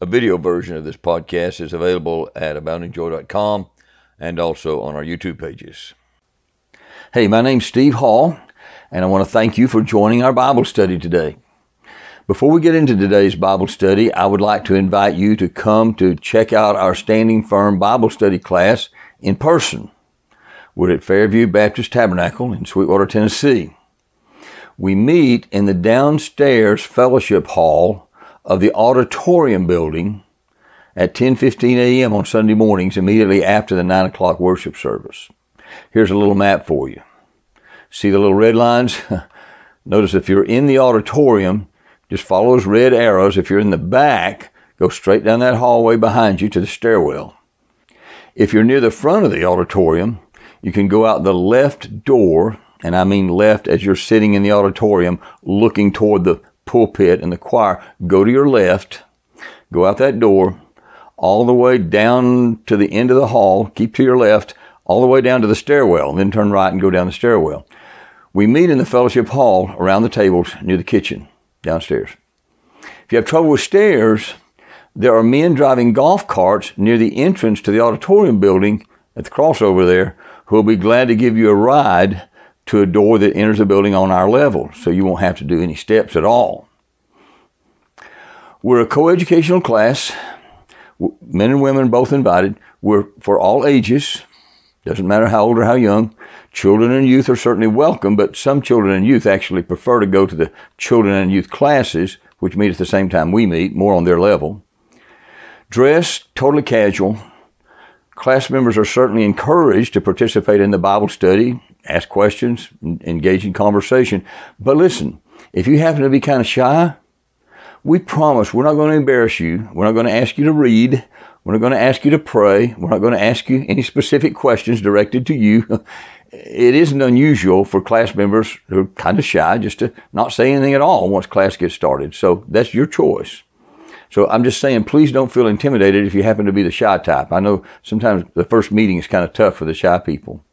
A video version of this podcast is available at aboundingjoy.com and also on our YouTube pages. Hey, my name's Steve Hall, and I want to thank you for joining our Bible study today. Before we get into today's Bible study, I would like to invite you to come to check out our Standing Firm Bible study class in person. We're at Fairview Baptist Tabernacle in Sweetwater, Tennessee. We meet in the downstairs fellowship hall of the auditorium building at 10:15 a.m. on Sunday mornings, immediately after the nine o'clock worship service. Here's a little map for you. See the little red lines? Notice if you're in the auditorium, just follow those red arrows. If you're in the back, go straight down that hallway behind you to the stairwell. If you're near the front of the auditorium, you can go out the left door, and I mean left as you're sitting in the auditorium looking toward the pulpit and the choir, go to your left, go out that door, all the way down to the end of the hall, keep to your left, all the way down to the stairwell, then turn right and go down the stairwell. We meet in the fellowship hall around the tables near the kitchen downstairs. If you have trouble with stairs, there are men driving golf carts near the entrance to the auditorium building at the crossover there who will be glad to give you a ride to a door that enters the building on our level, so you won't have to do any steps at all. We're a coeducational class, men and women both invited. We're for all ages, doesn't matter how old or how young. Children and youth are certainly welcome, but some children and youth actually prefer to go to the children and youth classes, which meet at the same time we meet, more on their level. Dress totally casual. Class members are certainly encouraged to participate in the Bible study ask questions, engage in conversation. But listen, if you happen to be kind of shy, we promise we're not going to embarrass you. We're not going to ask you to read. We're not going to ask you to pray. We're not going to ask you any specific questions directed to you. It isn't unusual for class members who are kind of shy just to not say anything at all once class gets started. So that's your choice. So I'm just saying, please don't feel intimidated if you happen to be the shy type. I know sometimes the first meeting is kind of tough for the shy people.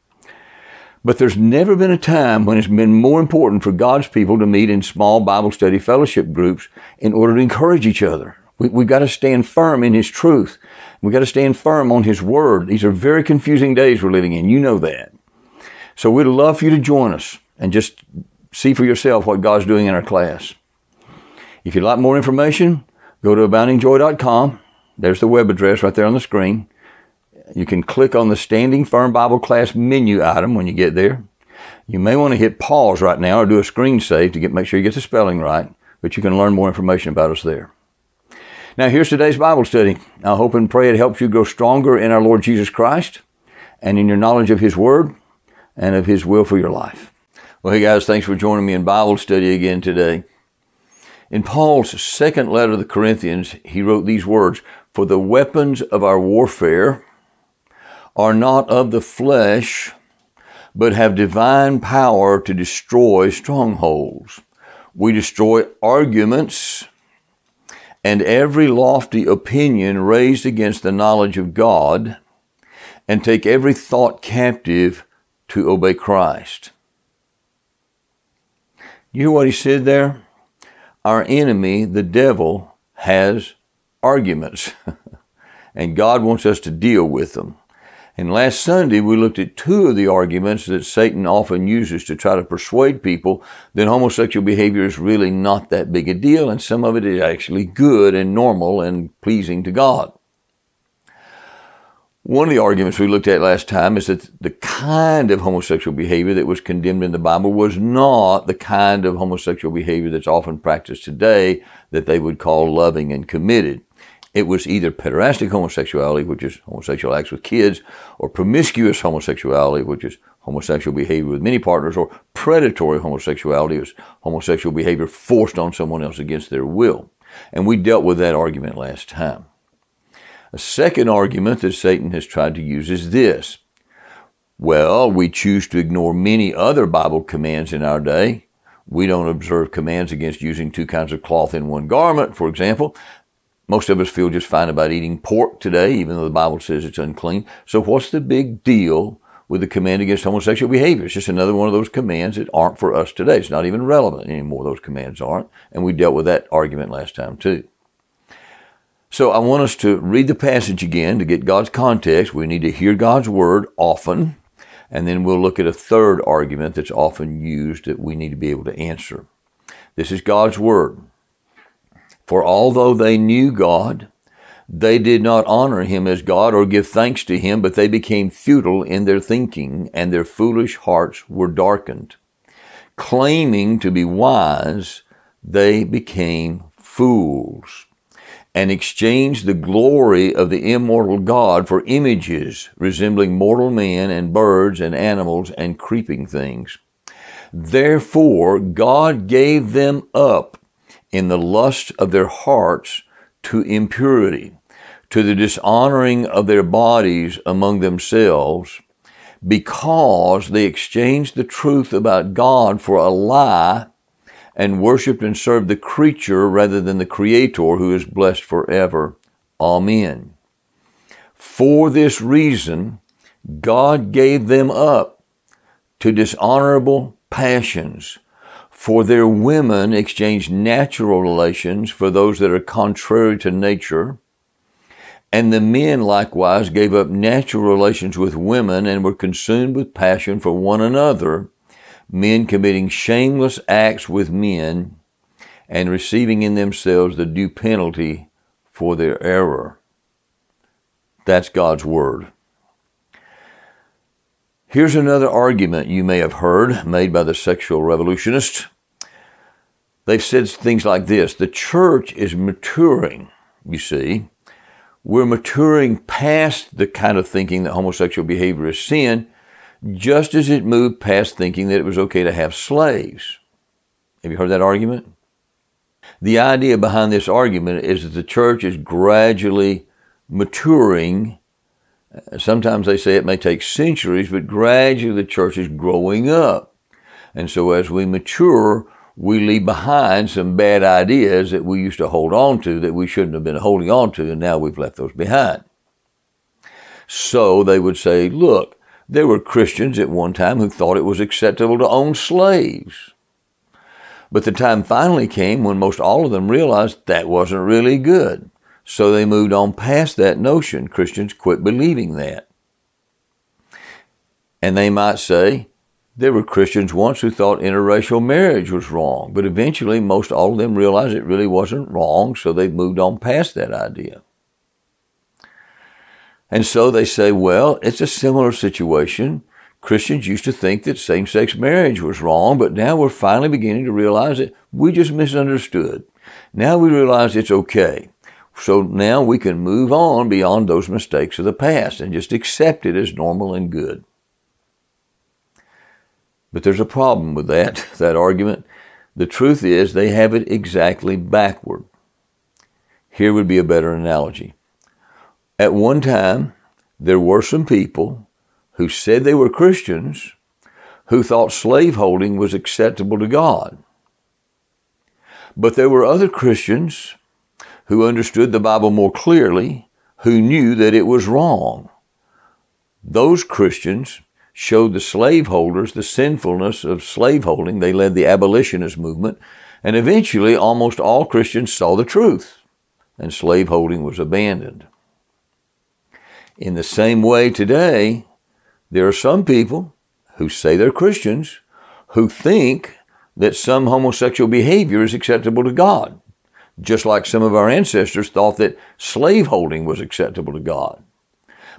But there's never been a time when it's been more important for God's people to meet in small Bible study fellowship groups in order to encourage each other. We, we've got to stand firm in His truth. We've got to stand firm on His Word. These are very confusing days we're living in. You know that. So we'd love for you to join us and just see for yourself what God's doing in our class. If you'd like more information, go to aboundingjoy.com. There's the web address right there on the screen. You can click on the Standing Firm Bible Class menu item when you get there. You may want to hit pause right now or do a screen save to get make sure you get the spelling right, but you can learn more information about us there. Now here's today's Bible study. I hope and pray it helps you grow stronger in our Lord Jesus Christ and in your knowledge of His Word and of His will for your life. Well, hey guys, thanks for joining me in Bible study again today. In Paul's second letter to the Corinthians, he wrote these words, For the weapons of our warfare are not of the flesh, but have divine power to destroy strongholds. We destroy arguments and every lofty opinion raised against the knowledge of God, and take every thought captive to obey Christ. You hear what he said there? Our enemy, the devil, has arguments, and God wants us to deal with them. And last Sunday, we looked at two of the arguments that Satan often uses to try to persuade people that homosexual behavior is really not that big a deal, and some of it is actually good and normal and pleasing to God. One of the arguments we looked at last time is that the kind of homosexual behavior that was condemned in the Bible was not the kind of homosexual behavior that's often practiced today that they would call loving and committed. It was either pederastic homosexuality, which is homosexual acts with kids, or promiscuous homosexuality, which is homosexual behavior with many partners, or predatory homosexuality, which is homosexual behavior forced on someone else against their will. And we dealt with that argument last time. A second argument that Satan has tried to use is this. Well, we choose to ignore many other Bible commands in our day. We don't observe commands against using two kinds of cloth in one garment, for example. Most of us feel just fine about eating pork today, even though the Bible says it's unclean. So what's the big deal with the command against homosexual behavior? It's just another one of those commands that aren't for us today. It's not even relevant anymore. Those commands aren't. And we dealt with that argument last time too. So I want us to read the passage again to get God's context. We need to hear God's word often. And then we'll look at a third argument that's often used that we need to be able to answer. This is God's word. For although they knew God, they did not honor him as God or give thanks to him, but they became futile in their thinking, and their foolish hearts were darkened. Claiming to be wise, they became fools and exchanged the glory of the immortal God for images resembling mortal men and birds and animals and creeping things. Therefore, God gave them up in the lust of their hearts to impurity, to the dishonoring of their bodies among themselves, because they exchanged the truth about God for a lie and worshiped and served the creature rather than the Creator who is blessed forever. Amen. For this reason, God gave them up to dishonorable passions. For their women exchanged natural relations for those that are contrary to nature. And the men likewise gave up natural relations with women and were consumed with passion for one another men committing shameless acts with men and receiving in themselves the due penalty for their error. That's God's Word. Here's another argument you may have heard made by the sexual revolutionists. They've said things like this The church is maturing, you see. We're maturing past the kind of thinking that homosexual behavior is sin just as it moved past thinking that it was okay to have slaves. Have you heard that argument? The idea behind this argument is that the church is gradually maturing. Sometimes they say it may take centuries, but gradually the church is growing up. And so as we mature, we leave behind some bad ideas that we used to hold on to that we shouldn't have been holding on to, and now we've left those behind. So they would say, look, there were Christians at one time who thought it was acceptable to own slaves. But the time finally came when most all of them realized that wasn't really good. So they moved on past that notion. Christians quit believing that. And they might say, there were Christians once who thought interracial marriage was wrong, but eventually most all of them realized it really wasn't wrong, so they moved on past that idea. And so they say, well, it's a similar situation. Christians used to think that same sex marriage was wrong, but now we're finally beginning to realize that we just misunderstood. Now we realize it's okay. So now we can move on beyond those mistakes of the past and just accept it as normal and good. But there's a problem with that, that argument. The truth is they have it exactly backward. Here would be a better analogy. At one time, there were some people who said they were Christians who thought slaveholding was acceptable to God. But there were other Christians who understood the Bible more clearly, who knew that it was wrong. Those Christians showed the slaveholders the sinfulness of slaveholding. They led the abolitionist movement, and eventually almost all Christians saw the truth, and slaveholding was abandoned. In the same way today, there are some people who say they're Christians who think that some homosexual behavior is acceptable to God, just like some of our ancestors thought that slaveholding was acceptable to God.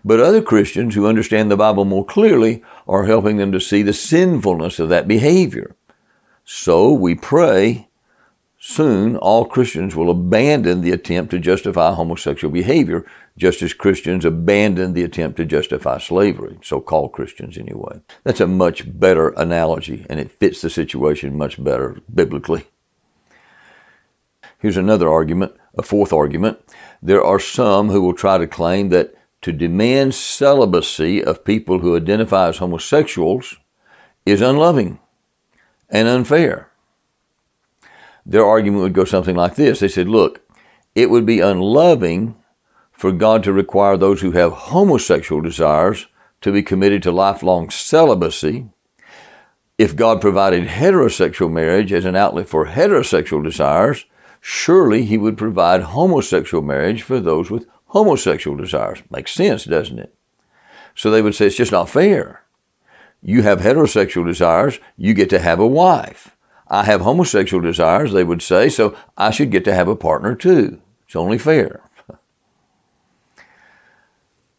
But other Christians who understand the Bible more clearly are helping them to see the sinfulness of that behavior. So we pray soon all Christians will abandon the attempt to justify homosexual behavior, just as Christians abandoned the attempt to justify slavery, so called Christians anyway. That's a much better analogy, and it fits the situation much better biblically. Here's another argument, a fourth argument. There are some who will try to claim that to demand celibacy of people who identify as homosexuals is unloving and unfair their argument would go something like this. They said, look, it would be unloving for God to require those who have homosexual desires to be committed to lifelong celibacy. If God provided heterosexual marriage as an outlet for heterosexual desires, surely he would provide homosexual marriage for those with homosexual desires. Makes sense, doesn't it? So they would say it's just not fair. You have heterosexual desires, you get to have a wife. I have homosexual desires, they would say, so I should get to have a partner too. It's only fair.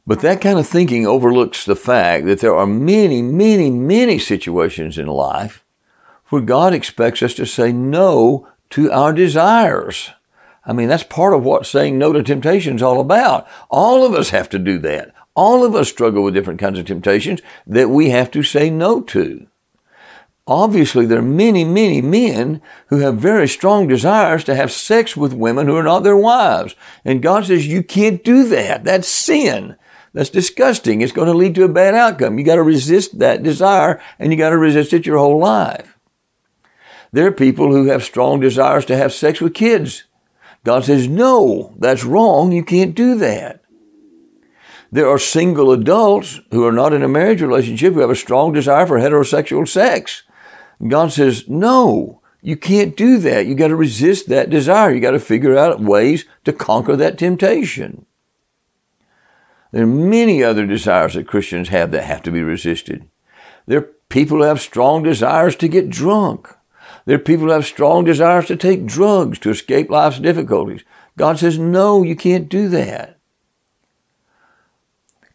But that kind of thinking overlooks the fact that there are many, many, many situations in life where God expects us to say no to our desires. I mean, that's part of what saying no to temptation is all about. All of us have to do that. All of us struggle with different kinds of temptations that we have to say no to. Obviously, there are many, many men who have very strong desires to have sex with women who are not their wives. And God says, you can't do that. That's sin. That's disgusting. It's going to lead to a bad outcome. You got to resist that desire and you got to resist it your whole life. There are people who have strong desires to have sex with kids. God says, no, that's wrong. You can't do that. There are single adults who are not in a marriage relationship who have a strong desire for heterosexual sex. God says, no, you can't do that. You got to resist that desire. You got to figure out ways to conquer that temptation. There are many other desires that Christians have that have to be resisted. There are people who have strong desires to get drunk. There are people who have strong desires to take drugs to escape life's difficulties. God says, no, you can't do that.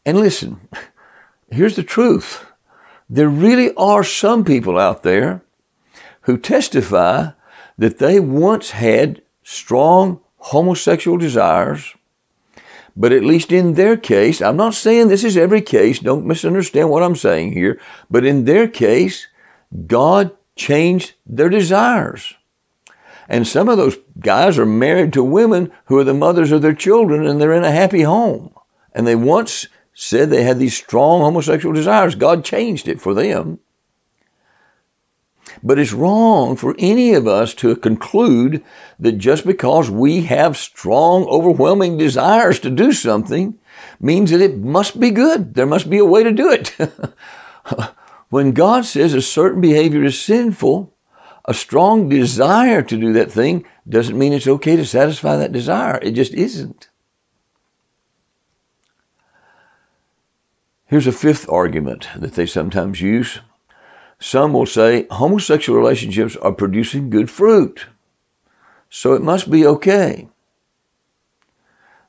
And listen, here's the truth. There really are some people out there who testify that they once had strong homosexual desires, but at least in their case, I'm not saying this is every case, don't misunderstand what I'm saying here, but in their case, God changed their desires. And some of those guys are married to women who are the mothers of their children and they're in a happy home. And they once said they had these strong homosexual desires. God changed it for them. But it's wrong for any of us to conclude that just because we have strong, overwhelming desires to do something means that it must be good. There must be a way to do it. When God says a certain behavior is sinful, a strong desire to do that thing doesn't mean it's okay to satisfy that desire. It just isn't. Here's a fifth argument that they sometimes use. Some will say homosexual relationships are producing good fruit, so it must be okay.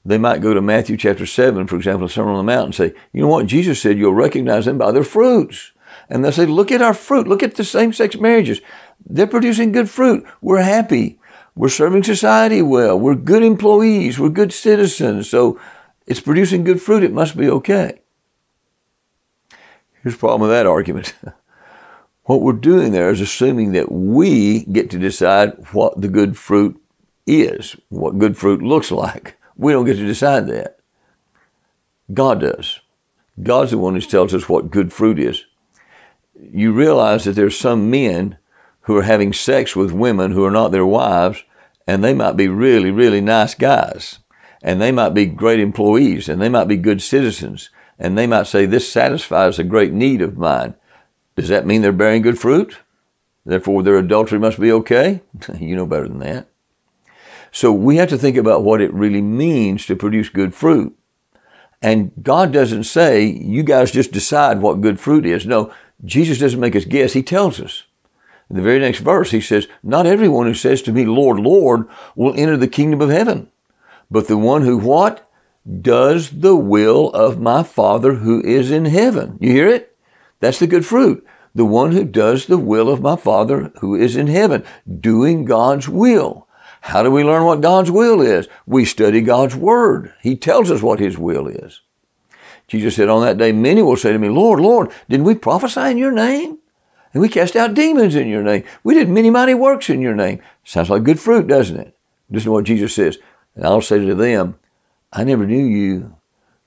They might go to Matthew chapter 7, for example, the Sermon on the Mount, and say, you know what? Jesus said you'll recognize them by their fruits. And they'll say, look at our fruit. Look at the same sex marriages. They're producing good fruit. We're happy. We're serving society well. We're good employees. We're good citizens. So it's producing good fruit. It must be okay. Here's the problem with that argument. what we're doing there is assuming that we get to decide what the good fruit is, what good fruit looks like. We don't get to decide that. God does. God's the one who tells us what good fruit is you realize that there's some men who are having sex with women who are not their wives, and they might be really, really nice guys, and they might be great employees, and they might be good citizens, and they might say, This satisfies a great need of mine. Does that mean they're bearing good fruit? Therefore, their adultery must be okay? you know better than that. So we have to think about what it really means to produce good fruit. And God doesn't say, you guys just decide what good fruit is. No, Jesus doesn't make us guess, he tells us. In the very next verse, he says, Not everyone who says to me, Lord, Lord, will enter the kingdom of heaven, but the one who what? Does the will of my Father who is in heaven. You hear it? That's the good fruit. The one who does the will of my Father who is in heaven, doing God's will. How do we learn what God's will is? We study God's Word. He tells us what His will is. Jesus said, On that day, many will say to me, Lord, Lord, didn't we prophesy in your name? And we cast out demons in your name. We did many mighty works in your name. Sounds like good fruit, doesn't it? Listen to what Jesus says. And I'll say to them, I never knew you.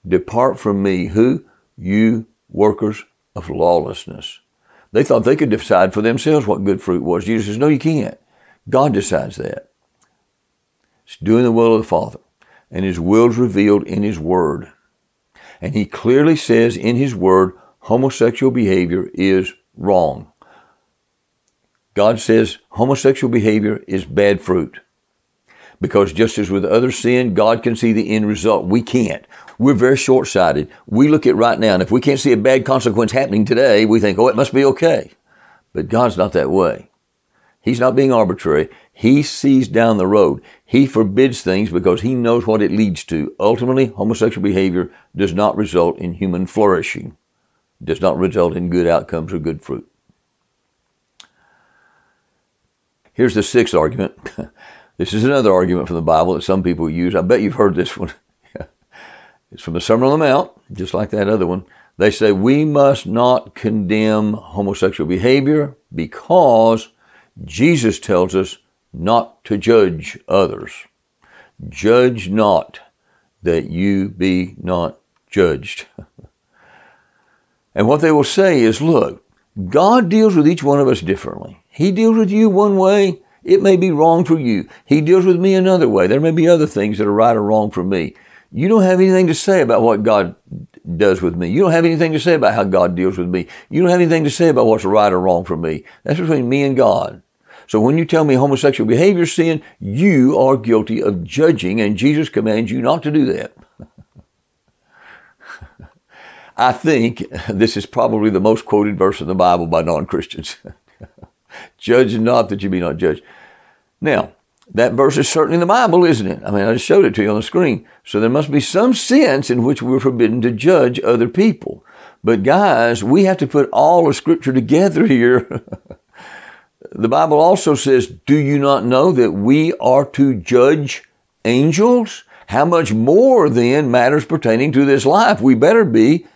Depart from me. Who? You workers of lawlessness. They thought they could decide for themselves what good fruit was. Jesus says, No, you can't. God decides that. Doing the will of the Father. And His will is revealed in His Word. And he clearly says in his word, homosexual behavior is wrong. God says homosexual behavior is bad fruit. Because just as with other sin, God can see the end result. We can't. We're very short sighted. We look at right now, and if we can't see a bad consequence happening today, we think, oh, it must be okay. But God's not that way. He's not being arbitrary. He sees down the road. He forbids things because he knows what it leads to. Ultimately, homosexual behavior does not result in human flourishing, does not result in good outcomes or good fruit. Here's the sixth argument. this is another argument from the Bible that some people use. I bet you've heard this one. it's from the Sermon on the Mount, just like that other one. They say we must not condemn homosexual behavior because Jesus tells us not to judge others. Judge not that you be not judged. and what they will say is, look, God deals with each one of us differently. He deals with you one way. It may be wrong for you. He deals with me another way. There may be other things that are right or wrong for me. You don't have anything to say about what God does with me. You don't have anything to say about how God deals with me. You don't have anything to say about what's right or wrong for me. That's between me and God. So when you tell me homosexual behavior is sin, you are guilty of judging, and Jesus commands you not to do that. I think this is probably the most quoted verse in the Bible by non Christians. Judge not that you be not judged. Now, that verse is certainly in the Bible, isn't it? I mean, I just showed it to you on the screen. So there must be some sense in which we're forbidden to judge other people. But guys, we have to put all of Scripture together here. the Bible also says, Do you not know that we are to judge angels? How much more then matters pertaining to this life? We better be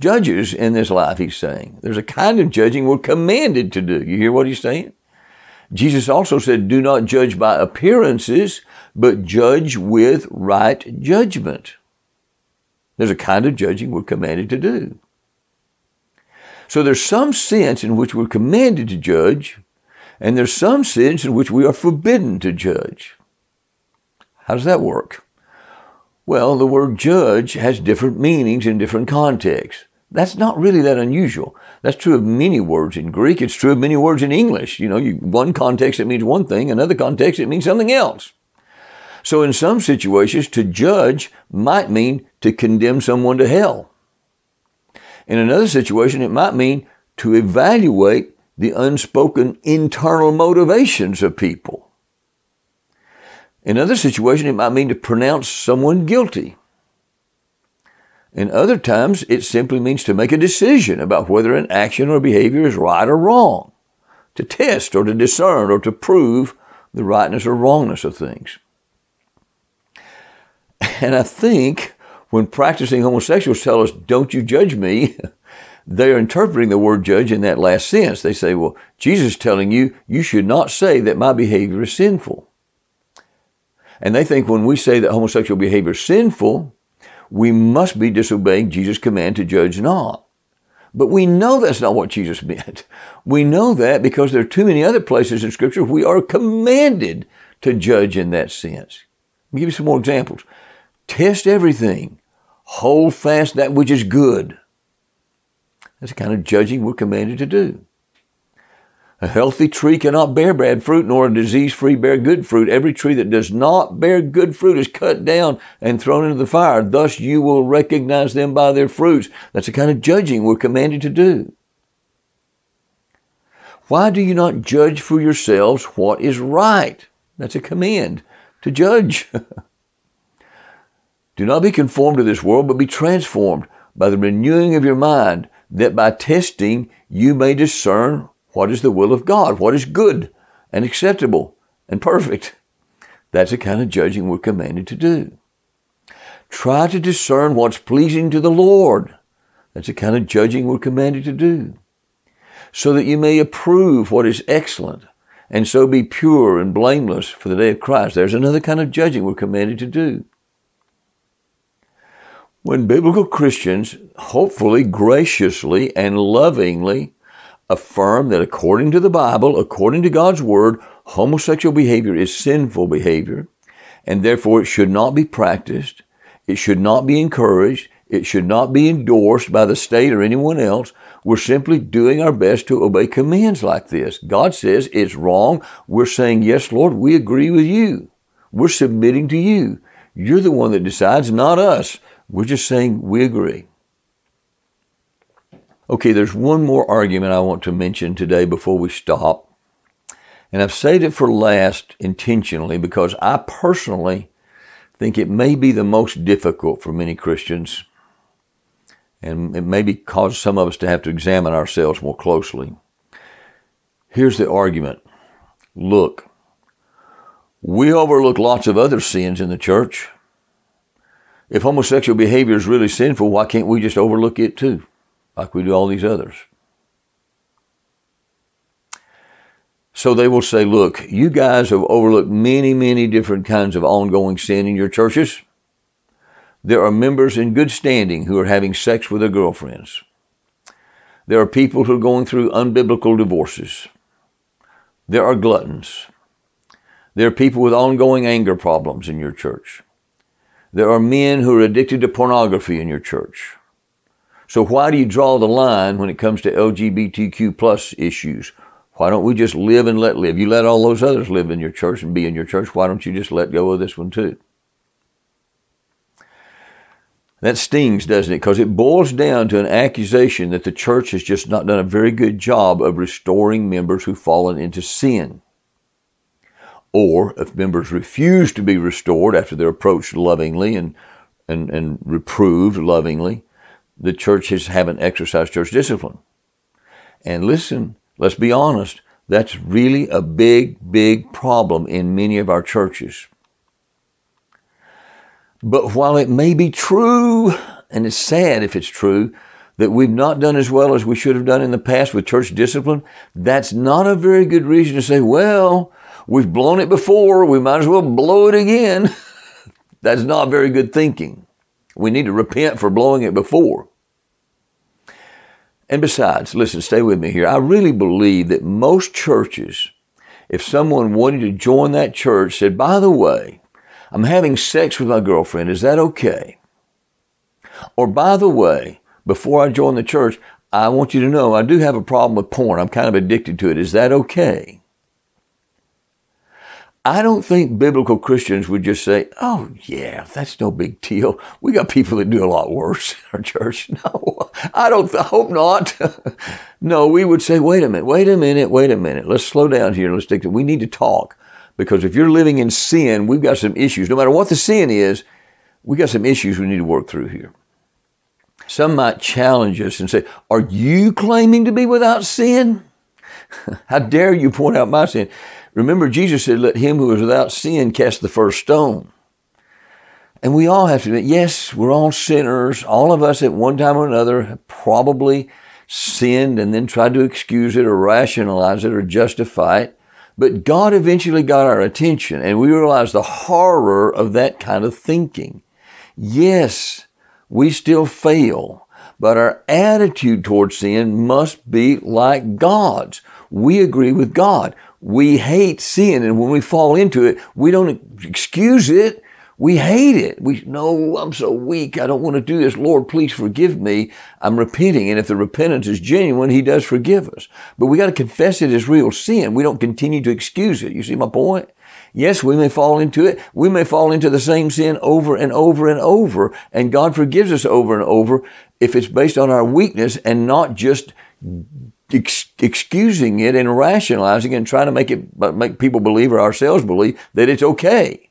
judges in this life, he's saying. There's a kind of judging we're commanded to do. You hear what he's saying? Jesus also said, Do not judge by appearances, but judge with right judgment. There's a kind of judging we're commanded to do. So there's some sense in which we're commanded to judge, and there's some sins in which we are forbidden to judge. How does that work? Well, the word judge has different meanings in different contexts. That's not really that unusual. That's true of many words in Greek. It's true of many words in English. You know, you, one context it means one thing, another context it means something else. So in some situations, to judge might mean to condemn someone to hell. In another situation, it might mean to evaluate the unspoken internal motivations of people. In other situations, it might mean to pronounce someone guilty. In other times, it simply means to make a decision about whether an action or behavior is right or wrong, to test or to discern or to prove the rightness or wrongness of things. And I think when practicing homosexuals tell us, don't you judge me, they're interpreting the word judge in that last sense. They say, well, Jesus is telling you, you should not say that my behavior is sinful. And they think when we say that homosexual behavior is sinful, we must be disobeying Jesus' command to judge not. But we know that's not what Jesus meant. We know that because there are too many other places in Scripture we are commanded to judge in that sense. Give you some more examples. Test everything. Hold fast that which is good. That's the kind of judging we're commanded to do. A healthy tree cannot bear bad fruit, nor a disease free bear good fruit. Every tree that does not bear good fruit is cut down and thrown into the fire. Thus you will recognize them by their fruits. That's the kind of judging we're commanded to do. Why do you not judge for yourselves what is right? That's a command to judge. do not be conformed to this world, but be transformed by the renewing of your mind, that by testing you may discern what is the will of God? What is good and acceptable and perfect? That's the kind of judging we're commanded to do. Try to discern what's pleasing to the Lord. That's the kind of judging we're commanded to do. So that you may approve what is excellent and so be pure and blameless for the day of Christ. There's another kind of judging we're commanded to do. When biblical Christians hopefully, graciously, and lovingly affirm that according to the Bible, according to God's Word, homosexual behavior is sinful behavior, and therefore it should not be practiced, it should not be encouraged, it should not be endorsed by the state or anyone else. We're simply doing our best to obey commands like this. God says it's wrong. We're saying, Yes, Lord, we agree with you. We're submitting to you. You're the one that decides, not us. We're just saying we agree. Okay, there's one more argument I want to mention today before we stop. And I've saved it for last intentionally because I personally think it may be the most difficult for many Christians. And it may be cause some of us to have to examine ourselves more closely. Here's the argument. Look, we overlook lots of other sins in the church. If homosexual behavior is really sinful, why can't we just overlook it too? like we do all these others. So they will say, look, you guys have overlooked many, many different kinds of ongoing sin in your churches. There are members in good standing who are having sex with their girlfriends. There are people who are going through unbiblical divorces. There are gluttons. There are people with ongoing anger problems in your church. There are men who are addicted to pornography in your church. So why do you draw the line when it comes to LGBTQ plus issues? Why don't we just live and let live? You let all those others live in your church and be in your church. Why don't you just let go of this one too? That stings, doesn't it? Because it boils down to an accusation that the church has just not done a very good job of restoring members who've fallen into sin. Or if members refuse to be restored after they're approached lovingly and, and, and reproved lovingly, the churches haven't exercised church discipline. And listen, let's be honest, that's really a big, big problem in many of our churches. But while it may be true, and it's sad if it's true, that we've not done as well as we should have done in the past with church discipline, that's not a very good reason to say, well, we've blown it before, we might as well blow it again. that's not very good thinking. We need to repent for blowing it before. And besides, listen, stay with me here. I really believe that most churches, if someone wanted to join that church said, by the way, I'm having sex with my girlfriend, is that okay? Or by the way, before I join the church, I want you to know I do have a problem with porn. I'm kind of addicted to it. Is that okay? I don't think biblical Christians would just say, oh, yeah, that's no big deal. We got people that do a lot worse in our church. No, I don't, I hope not. no, we would say, wait a minute, wait a minute, wait a minute. Let's slow down here. Let's take it. We need to talk because if you're living in sin, we've got some issues. No matter what the sin is, we got some issues we need to work through here. Some might challenge us and say, are you claiming to be without sin? How dare you point out my sin? Remember, Jesus said, Let him who is without sin cast the first stone. And we all have to admit, yes, we're all sinners. All of us at one time or another have probably sinned and then tried to excuse it or rationalize it or justify it. But God eventually got our attention and we realized the horror of that kind of thinking. Yes, we still fail, but our attitude towards sin must be like God's. We agree with God we hate sin, and when we fall into it, we don't excuse it. We hate it. We know I'm so weak. I don't want to do this. Lord, please forgive me. I'm repenting. And if the repentance is genuine, He does forgive us. But we got to confess it as real sin. We don't continue to excuse it. You see my point? Yes, we may fall into it. We may fall into the same sin over and over and over. And God forgives us over and over if it's based on our weakness and not just ex- excusing it and rationalizing it and trying to make it make people believe or ourselves believe that it's okay.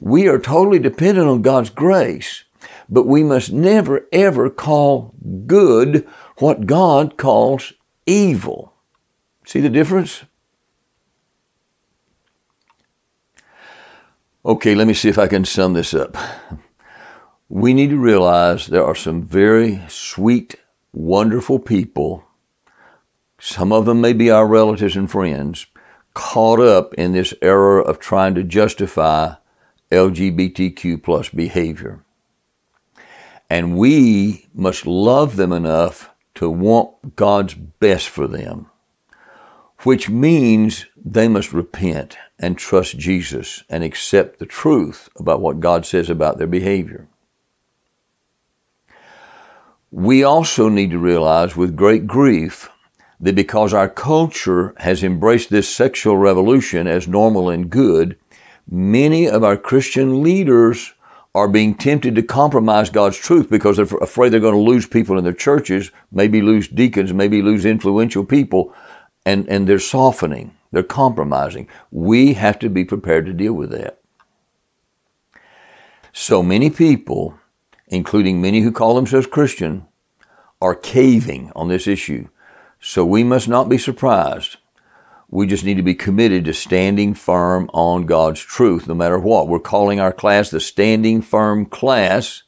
We are totally dependent on God's grace, but we must never ever call good what God calls evil. See the difference? Okay, let me see if I can sum this up. We need to realize there are some very sweet, wonderful people some of them may be our relatives and friends, caught up in this error of trying to justify LGBTQ plus behavior. And we must love them enough to want God's best for them, which means they must repent and trust Jesus and accept the truth about what God says about their behavior. We also need to realize with great grief that because our culture has embraced this sexual revolution as normal and good, Many of our Christian leaders are being tempted to compromise God's truth because they're afraid they're going to lose people in their churches, maybe lose deacons, maybe lose influential people, and, and they're softening, they're compromising. We have to be prepared to deal with that. So many people, including many who call themselves Christian, are caving on this issue. So we must not be surprised. We just need to be committed to standing firm on God's truth no matter what. We're calling our class the Standing Firm class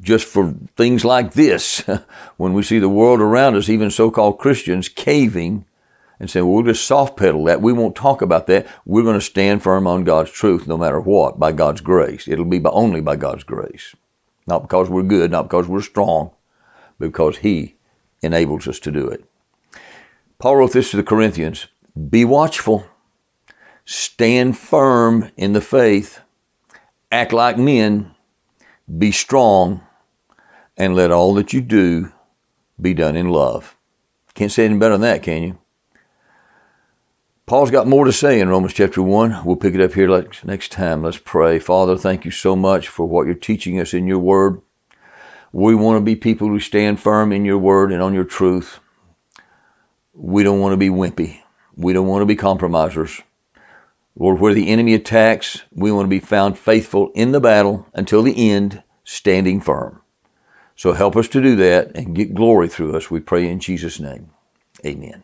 just for things like this. when we see the world around us, even so called Christians, caving and saying, well, we'll just soft pedal that. We won't talk about that. We're going to stand firm on God's truth no matter what, by God's grace. It'll be by, only by God's grace. Not because we're good, not because we're strong, but because He enables us to do it. Paul wrote this to the Corinthians Be watchful, stand firm in the faith, act like men, be strong, and let all that you do be done in love. Can't say any better than that, can you? Paul's got more to say in Romans chapter 1. We'll pick it up here next time. Let's pray. Father, thank you so much for what you're teaching us in your word. We want to be people who stand firm in your word and on your truth. We don't want to be wimpy. We don't want to be compromisers. Lord, where the enemy attacks, we want to be found faithful in the battle until the end, standing firm. So help us to do that and get glory through us, we pray in Jesus' name. Amen.